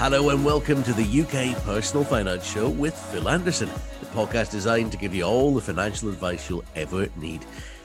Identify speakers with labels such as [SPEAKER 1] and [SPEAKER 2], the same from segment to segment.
[SPEAKER 1] Hello and welcome to the UK Personal Finance Show with Phil Anderson, the podcast designed to give you all the financial advice you'll ever need.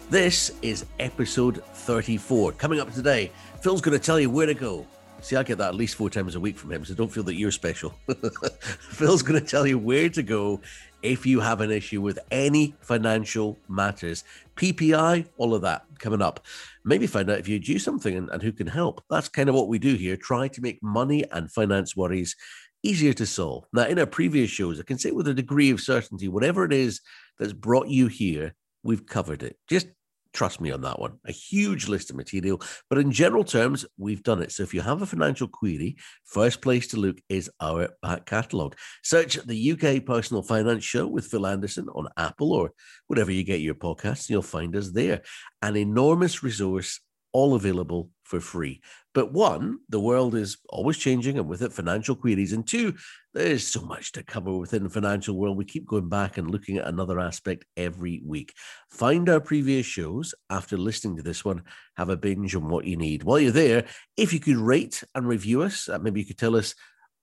[SPEAKER 1] This is episode 34. Coming up today, Phil's going to tell you where to go. See, I get that at least four times a week from him, so don't feel that you're special. Phil's going to tell you where to go if you have an issue with any financial matters. PPI, all of that coming up. Maybe find out if you do something and, and who can help. That's kind of what we do here. Try to make money and finance worries easier to solve. Now, in our previous shows, I can say with a degree of certainty, whatever it is that's brought you here, we've covered it. Just Trust me on that one. A huge list of material, but in general terms, we've done it. So if you have a financial query, first place to look is our back catalogue. Search the UK Personal Finance Show with Phil Anderson on Apple or whatever you get your podcasts, and you'll find us there. An enormous resource, all available for free. But one, the world is always changing and with it financial queries. And two, there's so much to cover within the financial world. We keep going back and looking at another aspect every week. Find our previous shows after listening to this one. Have a binge on what you need. While you're there, if you could rate and review us, uh, maybe you could tell us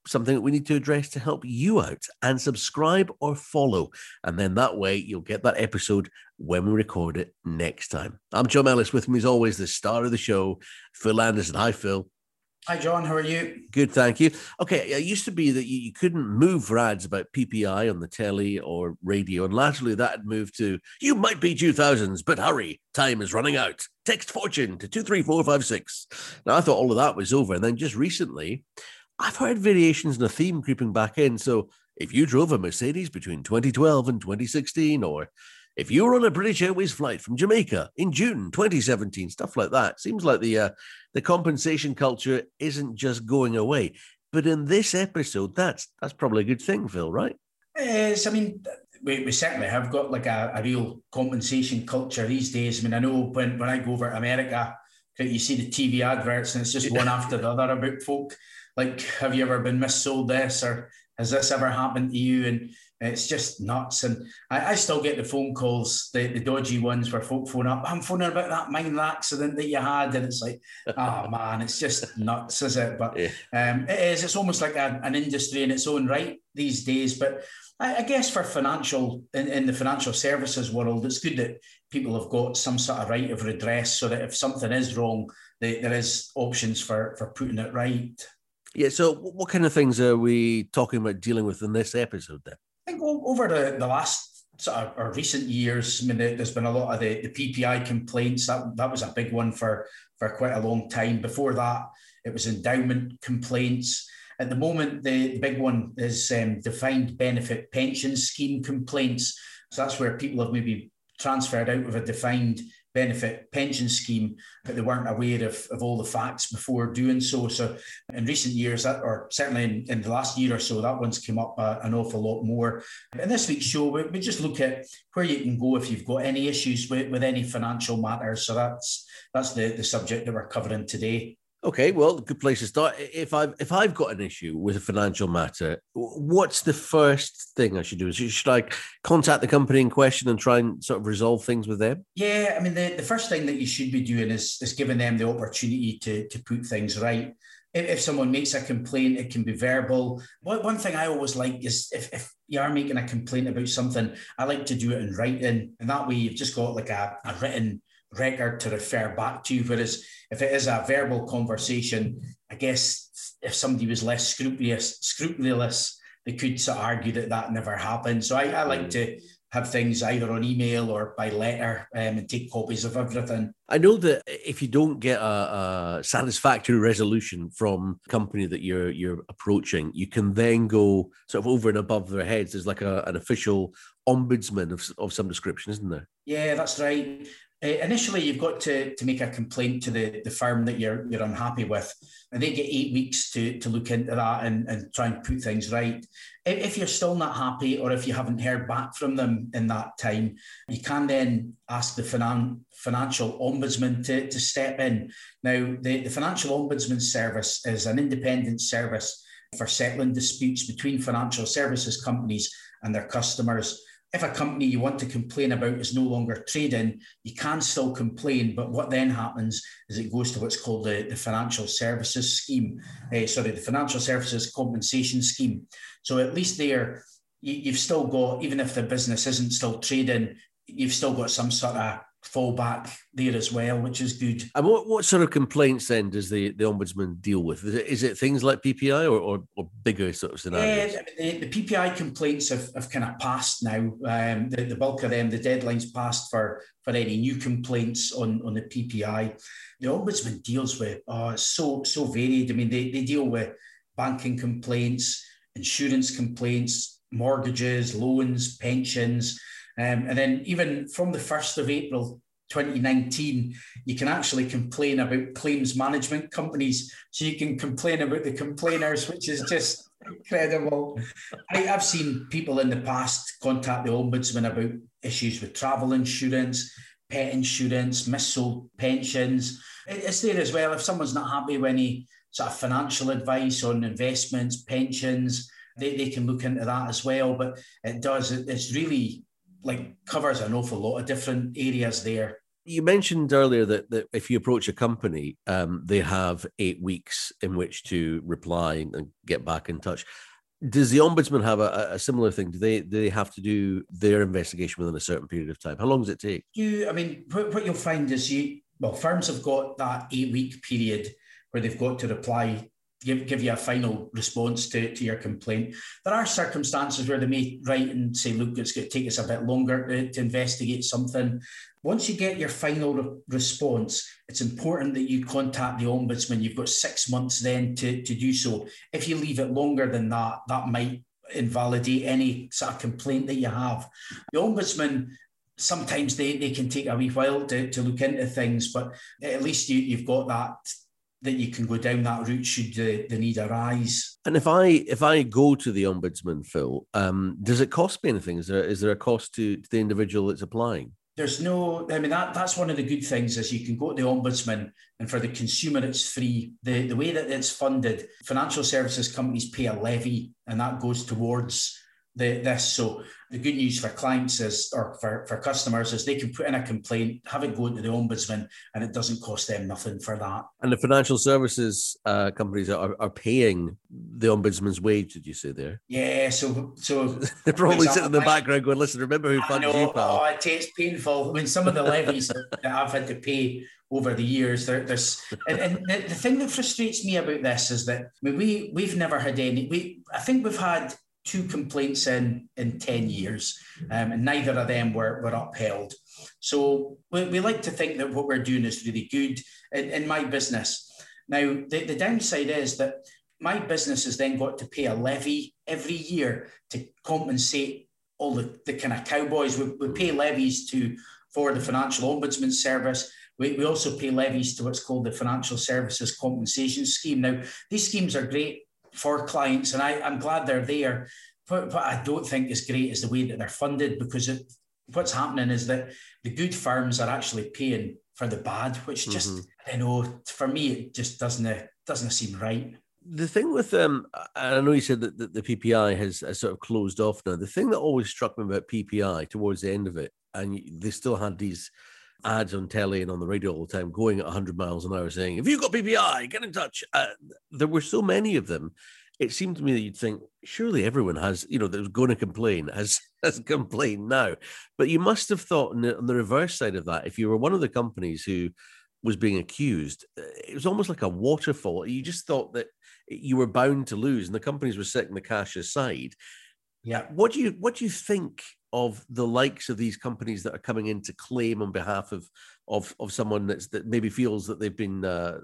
[SPEAKER 1] something that we need to address to help you out and subscribe or follow. And then that way you'll get that episode when we record it next time. I'm John Ellis. With me, as always, the star of the show, Phil Anderson. Hi, Phil.
[SPEAKER 2] Hi, John. How are you?
[SPEAKER 1] Good, thank you. Okay, it used to be that you, couldn't move for ads about PPI on the telly or radio, and latterly that had moved to you might be 2000s, but hurry, time is running out. Text fortune to 23456. Now, I thought all of that was over, and then just recently, I've heard variations in the theme creeping back in. So if you drove a Mercedes between 2012 and 2016, or if you were on a British Airways flight from Jamaica in June 2017, stuff like that, seems like the uh, the compensation culture isn't just going away. But in this episode, that's that's probably a good thing, Phil, right?
[SPEAKER 2] Yes, I mean, we, we certainly have got like a, a real compensation culture these days. I mean, I know when, when I go over to America, you see the TV adverts and it's just one after the other about folk like, have you ever been missold this or has this ever happened to you? And it's just nuts. And I, I still get the phone calls, the, the dodgy ones where folk phone up, I'm phoning about that minor accident that you had. And it's like, oh man, it's just nuts, is it? But yeah. um, it is, it's almost like a, an industry in its own right these days. But I, I guess for financial, in, in the financial services world, it's good that people have got some sort of right of redress so that if something is wrong, they, there is options for, for putting it right.
[SPEAKER 1] Yeah. So, what kind of things are we talking about dealing with in this episode then?
[SPEAKER 2] I think over the, the last sort of or recent years, I mean, there's been a lot of the, the PPI complaints. That that was a big one for for quite a long time. Before that, it was endowment complaints. At the moment, the, the big one is um, defined benefit pension scheme complaints. So that's where people have maybe transferred out of a defined benefit pension scheme, but they weren't aware of, of all the facts before doing so. So, in recent years, or certainly in, in the last year or so, that one's come up uh, an awful lot more. In this week's show, we, we just look at where you can go if you've got any issues with, with any financial matters. So that's that's the, the subject that we're covering today.
[SPEAKER 1] Okay, well, good place to start. If I've if I've got an issue with a financial matter, what's the first thing I should do? Should I contact the company in question and try and sort of resolve things with them?
[SPEAKER 2] Yeah, I mean, the, the first thing that you should be doing is is giving them the opportunity to to put things right. If, if someone makes a complaint, it can be verbal. One, one thing I always like is if, if you are making a complaint about something, I like to do it in writing, and that way you've just got like a, a written record to refer back to. Whereas if it is a verbal conversation, I guess if somebody was less scrupulous, scrupulous, they could sort of argue that that never happened. So I, I like to have things either on email or by letter um, and take copies of everything.
[SPEAKER 1] I know that if you don't get a, a, satisfactory resolution from company that you're you're approaching, you can then go sort of over and above their heads. There's like a, an official ombudsman of, of some description, isn't there?
[SPEAKER 2] Yeah, that's right. Uh, initially, you've got to, to make a complaint to the, the firm that you're you're unhappy with, and they get eight weeks to, to look into that and, and try and put things right. If, you're still not happy, or if you haven't heard back from them in that time, you can then ask the finan- financial ombudsman to, to step in. Now, the, the financial ombudsman service is an independent service for settling disputes between financial services companies and their customers if a company you want to complain about is no longer trading, you can still complain. But what then happens is it goes to what's called the, the financial services scheme, uh, sorry, the financial services compensation scheme. So at least there, you, you've still got, even if the business isn't still trading, you've still got some sort of fallback there as well, which is good.
[SPEAKER 1] And what, what sort of complaints then does the, the ombudsman deal with? Is it, is it things like PPI or, or, or bigger sort of scenarios?
[SPEAKER 2] Yeah, the, the, PPI complaints have, have kind of passed now. Um, the, the bulk of them, the deadline's passed for, for any new complaints on, on the PPI. The ombudsman deals with oh, so so varied. I mean, they, they deal with banking complaints, insurance complaints, mortgages, loans, pensions um, and then even from the 1st of April 2019, you can actually complain about claims management companies. So you can complain about the complainers, which is just incredible. I, have seen people in the past contact the ombudsman about issues with travel insurance, pet insurance, missold pensions. It's there as well. If someone's not happy with any sort of financial advice on investments, pensions, they, they can look into that as well. But it does, it's really like covers an awful lot of different areas there.
[SPEAKER 1] You mentioned earlier that, that if you approach a company, um, they have eight weeks in which to reply and get back in touch. Does the ombudsman have a, a, similar thing? Do they do they have to do their investigation within a certain period of time? How long does it take?
[SPEAKER 2] You, I mean, what, what you'll find is you well, firms have got that eight week period where they've got to reply give, give you a final response to, to your complaint. There are circumstances where they may write and say, look, it's going to take us a bit longer to, to investigate something. Once you get your final re- response, it's important that you contact the ombudsman. You've got six months then to, to do so. If you leave it longer than that, that might invalidate any sort of complaint that you have. The ombudsman sometimes they, they can take a wee while to, to look into things, but at least you, you've got that that you can go down that route should the, the need arise.
[SPEAKER 1] And if I if I go to the ombudsman, Phil, um, does it cost me anything? Is there is there a cost to, to the individual that's applying?
[SPEAKER 2] There's no, I mean that that's one of the good things is you can go to the ombudsman and for the consumer it's free. The the way that it's funded, financial services companies pay a levy and that goes towards the, this. So the good news for clients is, or for, for customers is they can put in a complaint, have it go to the ombudsman, and it doesn't cost them nothing for that.
[SPEAKER 1] And the financial services uh, companies are, are paying the ombudsman's wage, did you say there?
[SPEAKER 2] Yeah, so so
[SPEAKER 1] they're probably sitting in the background going, listen, remember who funded you, pal?
[SPEAKER 2] Oh, it's painful. I mean, some of the levies that I've had to pay over the years. There, there's and, and the, the, thing that frustrates me about this is that I mean, we we've never had any. We I think we've had two complaints in in 10 years, um, and neither of them were, were upheld. So we, we like to think that what we're doing is really good in, in my business. Now, the, the downside is that my business has then got to pay a levy every year to compensate all the, the kind of cowboys. We, we pay levies to for the Financial Ombudsman Service. We, we also pay levies to what's called the Financial Services Compensation Scheme. Now, these schemes are great for clients, and I, I'm glad they're there. But what I don't think is great is the way that they're funded because it, what's happening is that the good firms are actually paying for the bad, which just mm-hmm. I know for me it just doesn't doesn't seem right.
[SPEAKER 1] The thing with um, I know you said that the, the PPI has, has sort of closed off now. The thing that always struck me about PPI towards the end of it, and they still had these ads on telly and on the radio all the time going at 100 miles an hour saying, if you've got PPI, get in touch. Uh, there were so many of them. It seemed to me that you'd think, surely everyone has, you know, that was going to complain has, has complained now. But you must have thought on the, on the reverse side of that, if you were one of the companies who was being accused, uh, it was almost like a waterfall. You just thought that you were bound to lose and the companies were setting the cash aside. Yeah. What do you what do you think of the likes of these companies that are coming in to claim on behalf of of of someone that's that maybe feels that they've been uh,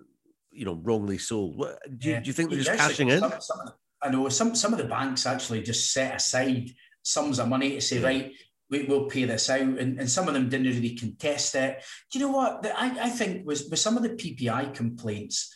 [SPEAKER 1] you know wrongly sold. What, do, you, yeah. do you think they're just actually, cashing in?
[SPEAKER 2] Some, some, I know some some of the banks actually just set aside sums of money to say, yeah. right, we, will pay this out, and, and some of them didn't really contest it. Do you know what? I, I think was with some of the PPI complaints,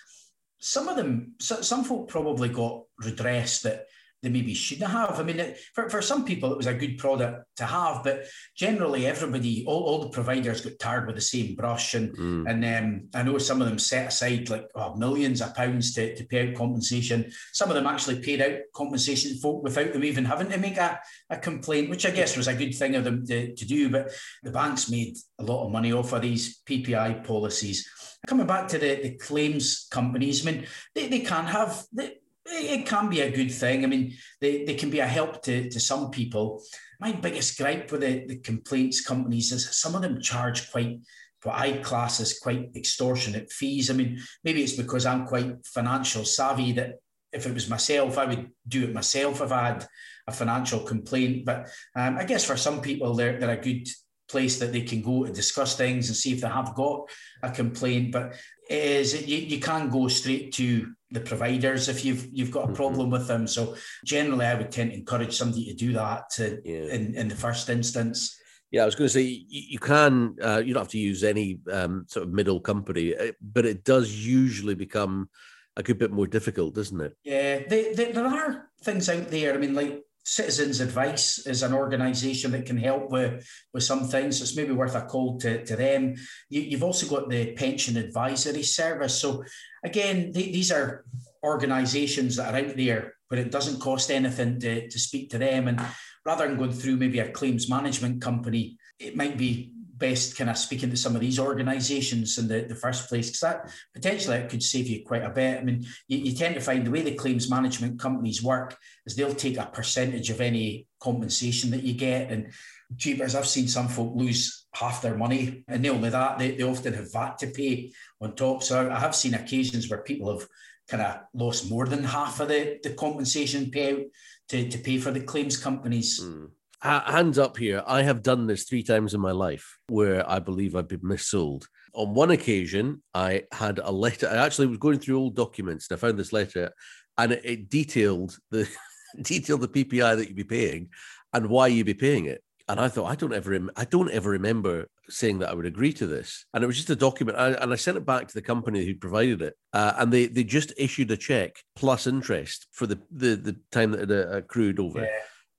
[SPEAKER 2] some of them, so, some folk probably got redress that they maybe shouldn't have. I mean, it, for, for some people, it was a good product to have, but generally, everybody, all, all the providers got tarred with the same brush. And mm. and um, I know some of them set aside like oh, millions of pounds to, to pay out compensation. Some of them actually paid out compensation folk without them even having to make a, a complaint, which I guess was a good thing of them to, to do. But the banks made a lot of money off of these PPI policies. Coming back to the, the claims companies, I mean, they, they can't have, they, it can be a good thing. I mean, they, they can be a help to, to some people. My biggest gripe with the, the complaints companies is some of them charge quite what I class as quite extortionate fees. I mean, maybe it's because I'm quite financial savvy that if it was myself, I would do it myself if I had a financial complaint. But um, I guess for some people, they're, they're a good place that they can go to discuss things and see if they have got a complaint. But it is you, you can go straight to the providers if you've you've got a mm-hmm. problem mm-hmm. with them. So generally, I would tend to encourage somebody to do that to, yeah. in in the first instance.
[SPEAKER 1] Yeah, I was going to say you, you can uh, you don't have to use any um, sort of middle company, uh, but it does usually become a good bit more difficult, doesn't it?
[SPEAKER 2] Yeah, they, they, there are things out there. I mean, like Citizens Advice is an organisation that can help with, with some things. It's maybe worth a call to, to them. You, have also got the Pension Advisory Service. So, again, these are organisations that are out there, but it doesn't cost anything to, to speak to them. And rather than going through maybe a claims management company, it might be best kind of speaking to some of these organizations in the, the first place because that potentially it could save you quite a bit. I mean, you, you tend to find the way the claims management companies work is they'll take a percentage of any compensation that you get. And cheapers, I've seen some folk lose half their money. And not only that, they, they often have VAT to pay on top. So I have seen occasions where people have kind of lost more than half of the, the compensation payout to, to pay for the claims companies. Mm
[SPEAKER 1] hands up here. I have done this three times in my life where I believe I've been missold. On one occasion, I had a letter. I actually was going through old documents and I found this letter, and it, detailed the detailed the PPI that you'd be paying and why you'd be paying it. And I thought, I don't ever, I don't ever remember saying that I would agree to this. And it was just a document, I, and I sent it back to the company who provided it, uh, and they they just issued a check plus interest for the the, the time that it accrued over. Yeah.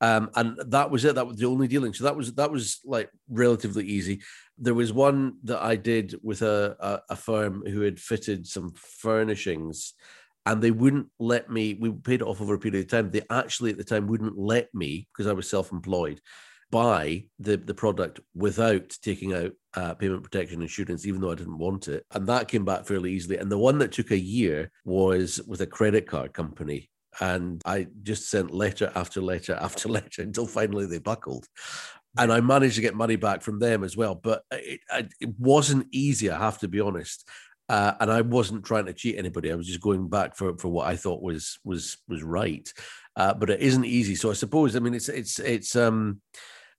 [SPEAKER 1] Um, and that was it. That was the only dealing. So that was that was like relatively easy. There was one that I did with a, a, a firm who had fitted some furnishings, and they wouldn't let me. We paid it off over a period of time. They actually at the time wouldn't let me because I was self-employed buy the the product without taking out uh, payment protection insurance, even though I didn't want it, and that came back fairly easily. And the one that took a year was with a credit card company and I just sent letter after letter after letter until finally they buckled. And I managed to get money back from them as well. But it, it wasn't easy, I have to be honest. Uh, and I wasn't trying to cheat anybody. I was just going back for, for what I thought was was was right. Uh, but it isn't easy. So I suppose I mean it's it's it's um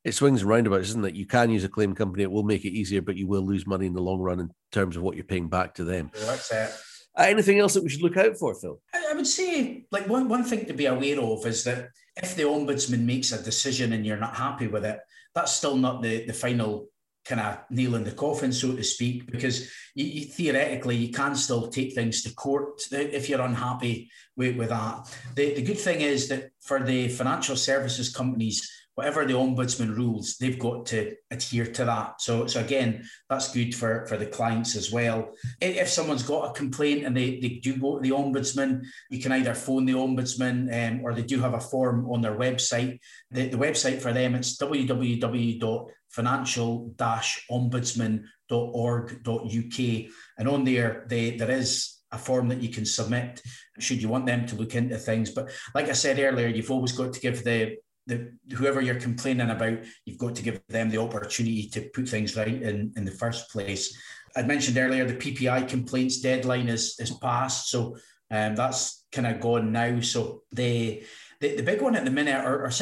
[SPEAKER 1] it swings and roundabouts, isn't it? You can use a claim company; it will make it easier, but you will lose money in the long run in terms of what you're paying back to them.
[SPEAKER 2] that's it.
[SPEAKER 1] Anything else that we should look out for, Phil?
[SPEAKER 2] I, I would say, like one, one thing to be aware of is that if the ombudsman makes a decision and you're not happy with it, that's still not the, the final kind of nail in the coffin, so to speak, because you, you, theoretically you can still take things to court if you're unhappy with, with that. The, the good thing is that for the financial services companies, whatever the ombudsman rules, they've got to adhere to that. So, so again, that's good for, for the clients as well. If someone's got a complaint and they, they do go to the ombudsman, you can either phone the ombudsman um, or they do have a form on their website. The, the website for them, it's www.financial-ombudsman.org.uk. And on there, they, there is a form that you can submit should you want them to look into things. But like I said earlier, you've always got to give the the whoever you're complaining about, you've got to give them the opportunity to put things right in, in the first place. I mentioned earlier the PPI complaints deadline is is passed, so um, that's kind of gone now. So the, the the big one at the minute, or, or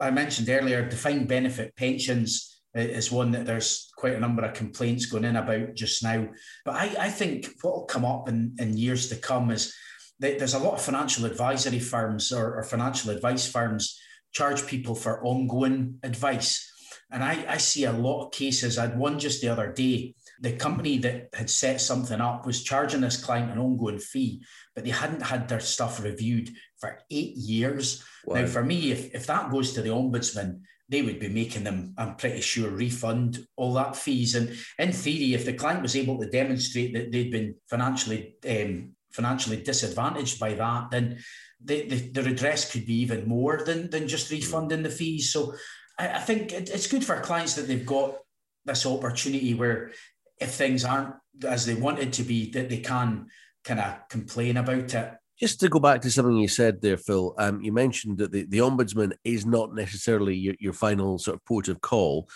[SPEAKER 2] I mentioned earlier, defined benefit pensions is one that there's quite a number of complaints going in about just now. But I, I think what will come up in, in years to come is that there's a lot of financial advisory firms or, or financial advice firms charge people for ongoing advice. And I, I see a lot of cases. I had one just the other day. The company that had set something up was charging this client an ongoing fee, but they hadn't had their stuff reviewed for eight years. Wow. Now, for me, if, if that goes to the ombudsman, they would be making them, I'm pretty sure, refund all that fees. And in theory, if the client was able to demonstrate that they'd been financially um, financially disadvantaged by that, then the, the, the, redress could be even more than, than just refunding the fees. So I, I think it, it's good for clients that they've got this opportunity where if things aren't as they wanted to be, that they can kind of complain about it.
[SPEAKER 1] Just to go back to something you said there, Phil, um, you mentioned that the, the ombudsman is not necessarily your, your final sort of port of call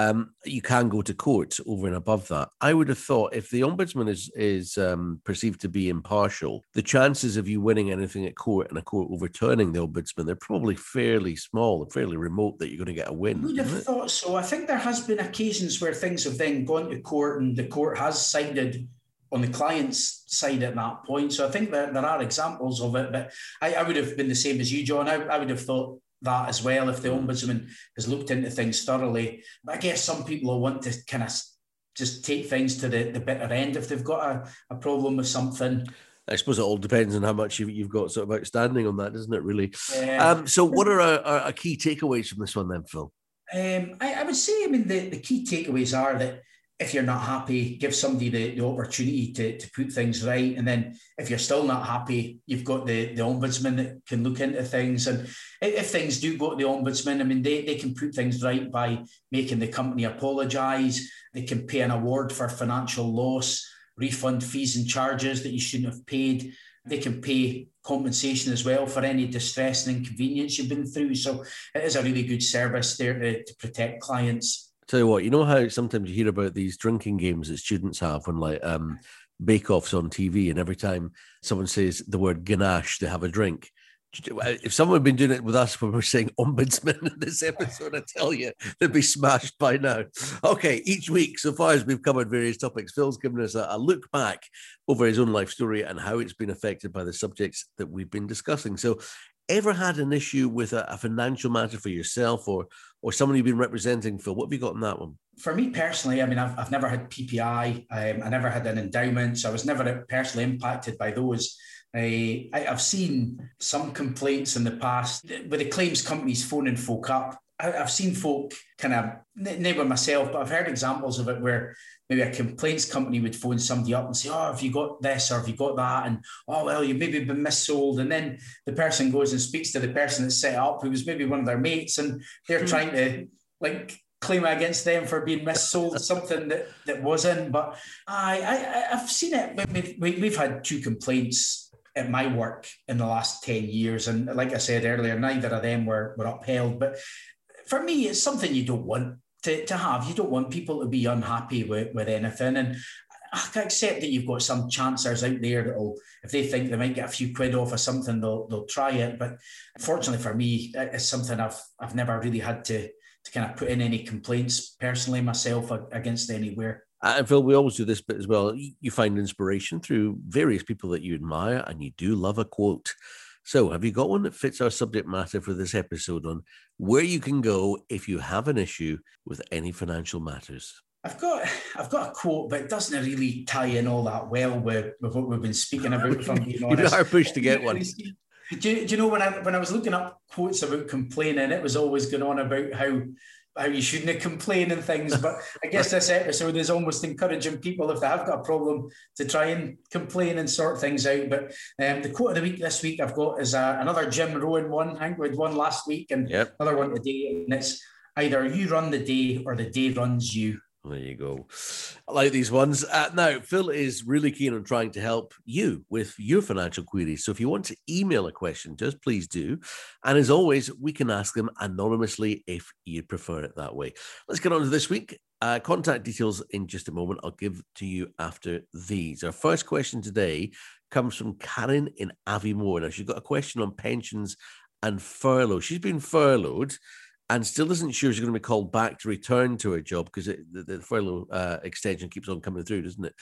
[SPEAKER 1] um, you can go to court over and above that. I would have thought if the ombudsman is is um, perceived to be impartial, the chances of you winning anything at court and a court overturning the ombudsman they're probably fairly small and fairly remote that you're going to get a win.
[SPEAKER 2] We'd have thought so. I think there has been occasions where things have then gone to court and the court has sided on the client's side at that point. So I think that there are examples of it, but I, I would have been the same as you, John. I, I would have thought that as well if the ombudsman has looked into things thoroughly. But I guess some people will want to kind of just take things to the, the bitter end if they've got a, a problem with something.
[SPEAKER 1] I suppose it all depends on how much you've, you've got sort of outstanding on that, doesn't it? Really. Yeah. Um, so, what are our, our, key takeaways from this one, then, Phil?
[SPEAKER 2] Um, I, I, would say, I mean, the, the key takeaways are that if you're not happy, give somebody the, the opportunity to, to put things right. And then if you're still not happy, you've got the, the ombudsman that can look into things. And if things do go to the ombudsman, I mean, they, they can put things right by making the company apologise. They can pay an award for financial loss, refund fees and charges that you shouldn't have paid. They can pay compensation as well for any distress and inconvenience you've been through. So it is a really good service there to, to protect clients.
[SPEAKER 1] Tell you what, you know how sometimes you hear about these drinking games that students have when like um, bake offs on TV, and every time someone says the word ganache, they have a drink. If someone had been doing it with us when we are saying ombudsman in this episode, I tell you, they'd be smashed by now. Okay, each week, so far as we've covered various topics, Phil's given us a, a look back over his own life story and how it's been affected by the subjects that we've been discussing. So ever had an issue with a, a, financial matter for yourself or or someone you've been representing, Phil? What have you got on that one?
[SPEAKER 2] For me personally, I mean, I've, I've never had PPI. Um, I never had an endowment, so I was never personally impacted by those. I, I've seen some complaints in the past with the claims companies phoning folk up. I, have seen folk kind of, never myself, but I've heard examples of it where maybe a complaints company would phone somebody up and say, Oh, have you got this or have you got that? And oh, well, you've maybe been missold. And then the person goes and speaks to the person that set up, who was maybe one of their mates, and they're hmm. trying to like claim against them for being missold something that, that wasn't. But I, I I've seen it. We've, we've had two complaints at my work in the last 10 years. And like I said earlier, neither of them were, were upheld. But for me, it's something you don't want to, to have. You don't want people to be unhappy with, with anything. And I can accept that you've got some chancers out there that'll, if they think they might get a few quid off of something, they'll they'll try it. But fortunately for me, it's something I've I've never really had to to kind of put in any complaints personally myself against anywhere.
[SPEAKER 1] And Phil, we always do this bit as well. You find inspiration through various people that you admire, and you do love a quote. So, have you got one that fits our subject matter for this episode on where you can go if you have an issue with any financial matters?
[SPEAKER 2] I've got I've got a quote, but it doesn't really tie in all that well with, with what we've been speaking about. If I'm being honest,
[SPEAKER 1] you pushed to get one.
[SPEAKER 2] Do you, do you know when I when I was looking up quotes about complaining, it was always going on about how how you shouldn't complain and things. But I guess this episode is almost encouraging people if they have got a problem to try and complain and sort things out. But um, the quote of the week this week I've got is uh, another Jim Rohn one. I think we had one last week and yep. another one today, and it's either you run the day or the day runs you.
[SPEAKER 1] There you go. I like these ones. Uh, now, Phil is really keen on trying to help you with your financial queries. So if you want to email a question to us, please do. And as always, we can ask them anonymously if you'd prefer it that way. Let's get on to this week. Uh, contact details in just a moment. I'll give to you after these. Our first question today comes from Karen in Aviemore. Now, she's got a question on pensions and furlough. She's been furloughed and still isn't sure she's going to be called back to return to her job because the, the furlough uh, extension keeps on coming through, doesn't it?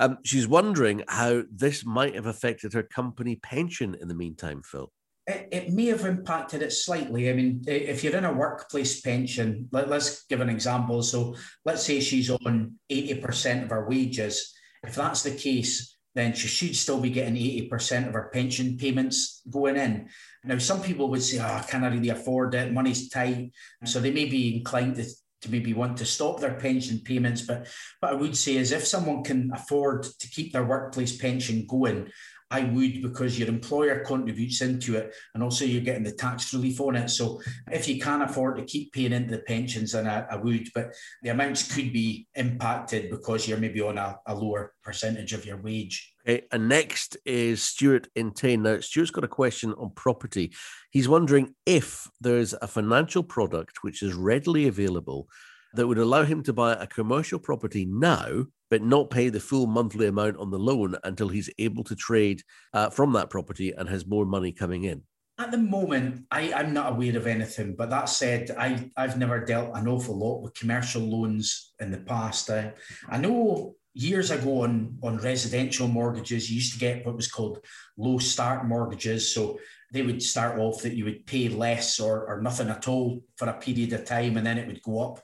[SPEAKER 1] Um, she's wondering how this might have affected her company pension in the meantime, Phil.
[SPEAKER 2] It, it, may have impacted it slightly. I mean, if you're in a workplace pension, let, us give an example. So let's say she's on 80% of her wages. If that's the case, then she should still be getting 80% of her pension payments going in. Now, some people would say, oh, I can't really afford it, money's tight. So they may be inclined to, to maybe want to stop their pension payments. But what I would say is if someone can afford to keep their workplace pension going, I would because your employer contributes into it and also you're getting the tax relief on it. So if you can afford to keep paying into the pensions, then I, I would, but the amounts could be impacted because you're maybe on a, a lower percentage of your wage.
[SPEAKER 1] Okay, and next is Stuart in Tain. Now, Stuart's got a question on property. He's wondering if there's a financial product which is readily available that would allow him to buy a commercial property now, but not pay the full monthly amount on the loan until he's able to trade uh, from that property and has more money coming in.
[SPEAKER 2] At the moment, I, I'm not aware of anything. But that said, I, I've never dealt an awful lot with commercial loans in the past. I, I know years ago on, on residential mortgages, you used to get what was called low start mortgages. So they would start off that you would pay less or, or nothing at all for a period of time, and then it would go up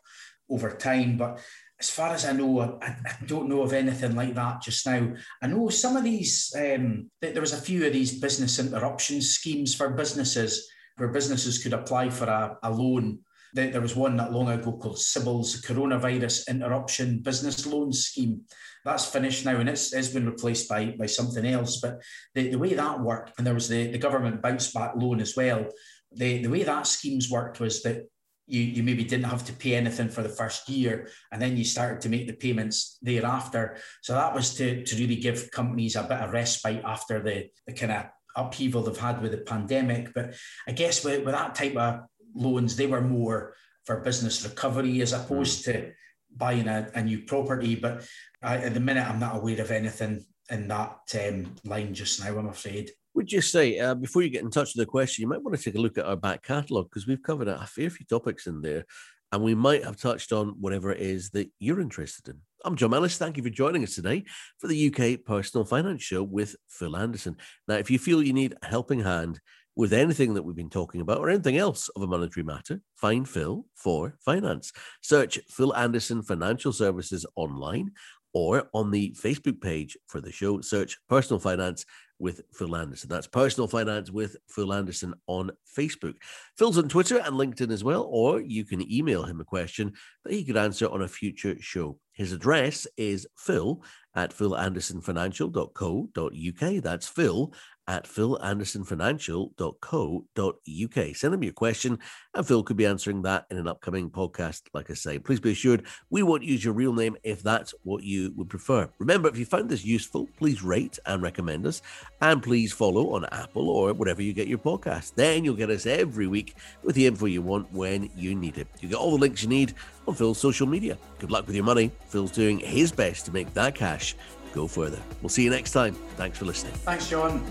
[SPEAKER 2] over time. But as far as I know, I, I, don't know of anything like that just now. I know some of these, um, there was a few of these business interruption schemes for businesses where businesses could apply for a, a loan. There was one not long ago called CBILS Coronavirus Interruption Business Loan Scheme. That's finished now and it's, it's been replaced by, by something else. But the, the way that worked, and there was the, the government bounce back loan as well, the, the way that schemes worked was that you, you maybe didn't have to pay anything for the first year and then you started to make the payments thereafter. So that was to, to really give companies a bit of respite after the, the kind of upheaval they've had with the pandemic. But I guess with, with that type of loans, they were more for business recovery as opposed mm. to buying a, a new property. But I, at the minute, I'm not aware of anything in that um, line just now, I'm afraid
[SPEAKER 1] would you say, uh, before you get in touch with the question, you might want to take a look at our back catalogue because we've covered a fair few topics in there and we might have touched on whatever it is that you're interested in. I'm John Ellis. Thank you for joining us today for the UK Personal Finance Show with Phil Anderson. Now, if you feel you need a helping hand with anything that we've been talking about or anything else of a monetary matter, find Phil for finance. Search Phil Anderson Financial Services online or on the Facebook page for the show, search Personal Finance with Phil Anderson. That's Personal Finance with Phil Anderson on Facebook. Phil's on Twitter and LinkedIn as well, or you can email him a question that he could answer on a future show. His address is phil at philandersonfinancial.co.uk. That's phil at philandersonfinancial.co.uk. Send him your question, and Phil could be answering that in an upcoming podcast. Like I say, please be assured we won't use your real name if that's what you would prefer. Remember, if you found this useful, please rate and recommend us, and please follow on Apple or whatever you get your podcast. Then you'll get us every week with the info you want when you need it. You get all the links you need on Phil's social media. Good luck with your money. Phil's doing his best to make that cash go further. We'll see you next time. Thanks for listening.
[SPEAKER 2] Thanks, John.